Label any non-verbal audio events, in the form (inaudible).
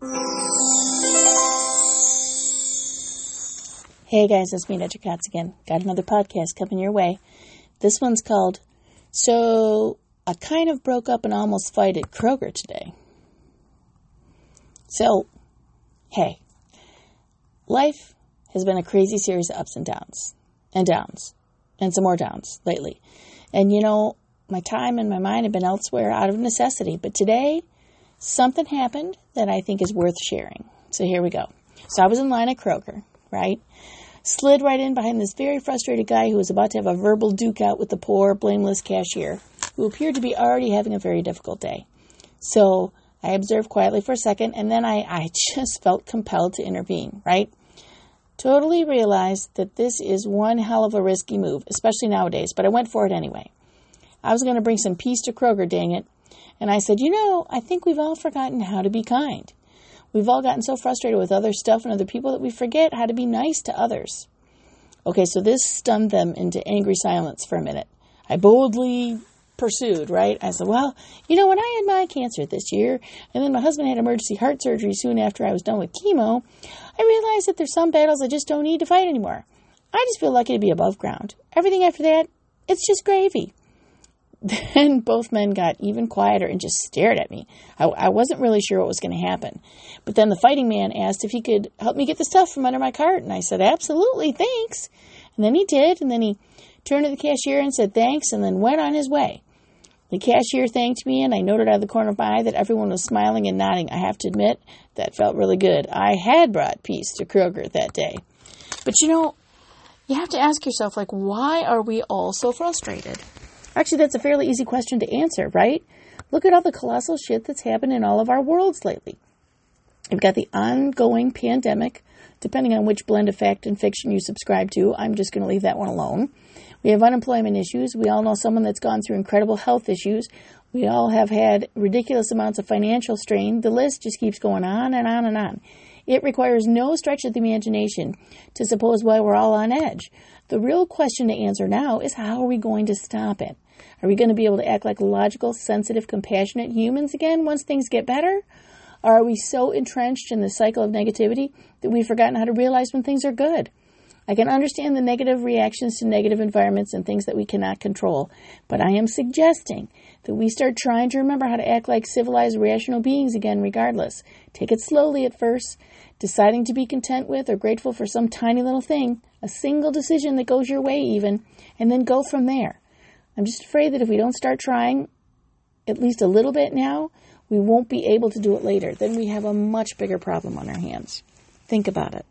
Hey guys, it's me, Dr. Katz again. Got another podcast coming your way. This one's called So I Kind of Broke Up and Almost Fight at Kroger Today. So, hey, life has been a crazy series of ups and downs, and downs, and some more downs lately. And you know, my time and my mind have been elsewhere out of necessity, but today something happened that I think is worth sharing. So here we go. So I was in line at Kroger, right? slid right in behind this very frustrated guy who was about to have a verbal duke out with the poor, blameless cashier, who appeared to be already having a very difficult day. So I observed quietly for a second, and then I, I (laughs) just felt compelled to intervene, right? Totally realized that this is one hell of a risky move, especially nowadays, but I went for it anyway. I was going to bring some peace to Kroger, dang it. And I said, You know, I think we've all forgotten how to be kind. We've all gotten so frustrated with other stuff and other people that we forget how to be nice to others. Okay, so this stunned them into angry silence for a minute. I boldly pursued, right? I said, Well, you know, when I had my cancer this year, and then my husband had emergency heart surgery soon after I was done with chemo, I realized that there's some battles I just don't need to fight anymore. I just feel lucky to be above ground. Everything after that, it's just gravy. Then both men got even quieter and just stared at me. I, I wasn't really sure what was going to happen. But then the fighting man asked if he could help me get the stuff from under my cart, and I said, Absolutely, thanks. And then he did, and then he turned to the cashier and said thanks, and then went on his way. The cashier thanked me, and I noted out of the corner of my eye that everyone was smiling and nodding. I have to admit, that felt really good. I had brought peace to Kroger that day. But you know, you have to ask yourself, like, why are we all so frustrated? Actually, that's a fairly easy question to answer, right? Look at all the colossal shit that's happened in all of our worlds lately. We've got the ongoing pandemic, depending on which blend of fact and fiction you subscribe to. I'm just going to leave that one alone. We have unemployment issues. We all know someone that's gone through incredible health issues. We all have had ridiculous amounts of financial strain. The list just keeps going on and on and on. It requires no stretch of the imagination to suppose why we're all on edge. The real question to answer now is how are we going to stop it? Are we going to be able to act like logical, sensitive, compassionate humans again once things get better? Or are we so entrenched in the cycle of negativity that we've forgotten how to realize when things are good? I can understand the negative reactions to negative environments and things that we cannot control, but I am suggesting that we start trying to remember how to act like civilized, rational beings again, regardless. Take it slowly at first, deciding to be content with or grateful for some tiny little thing, a single decision that goes your way, even, and then go from there. I'm just afraid that if we don't start trying at least a little bit now, we won't be able to do it later. Then we have a much bigger problem on our hands. Think about it.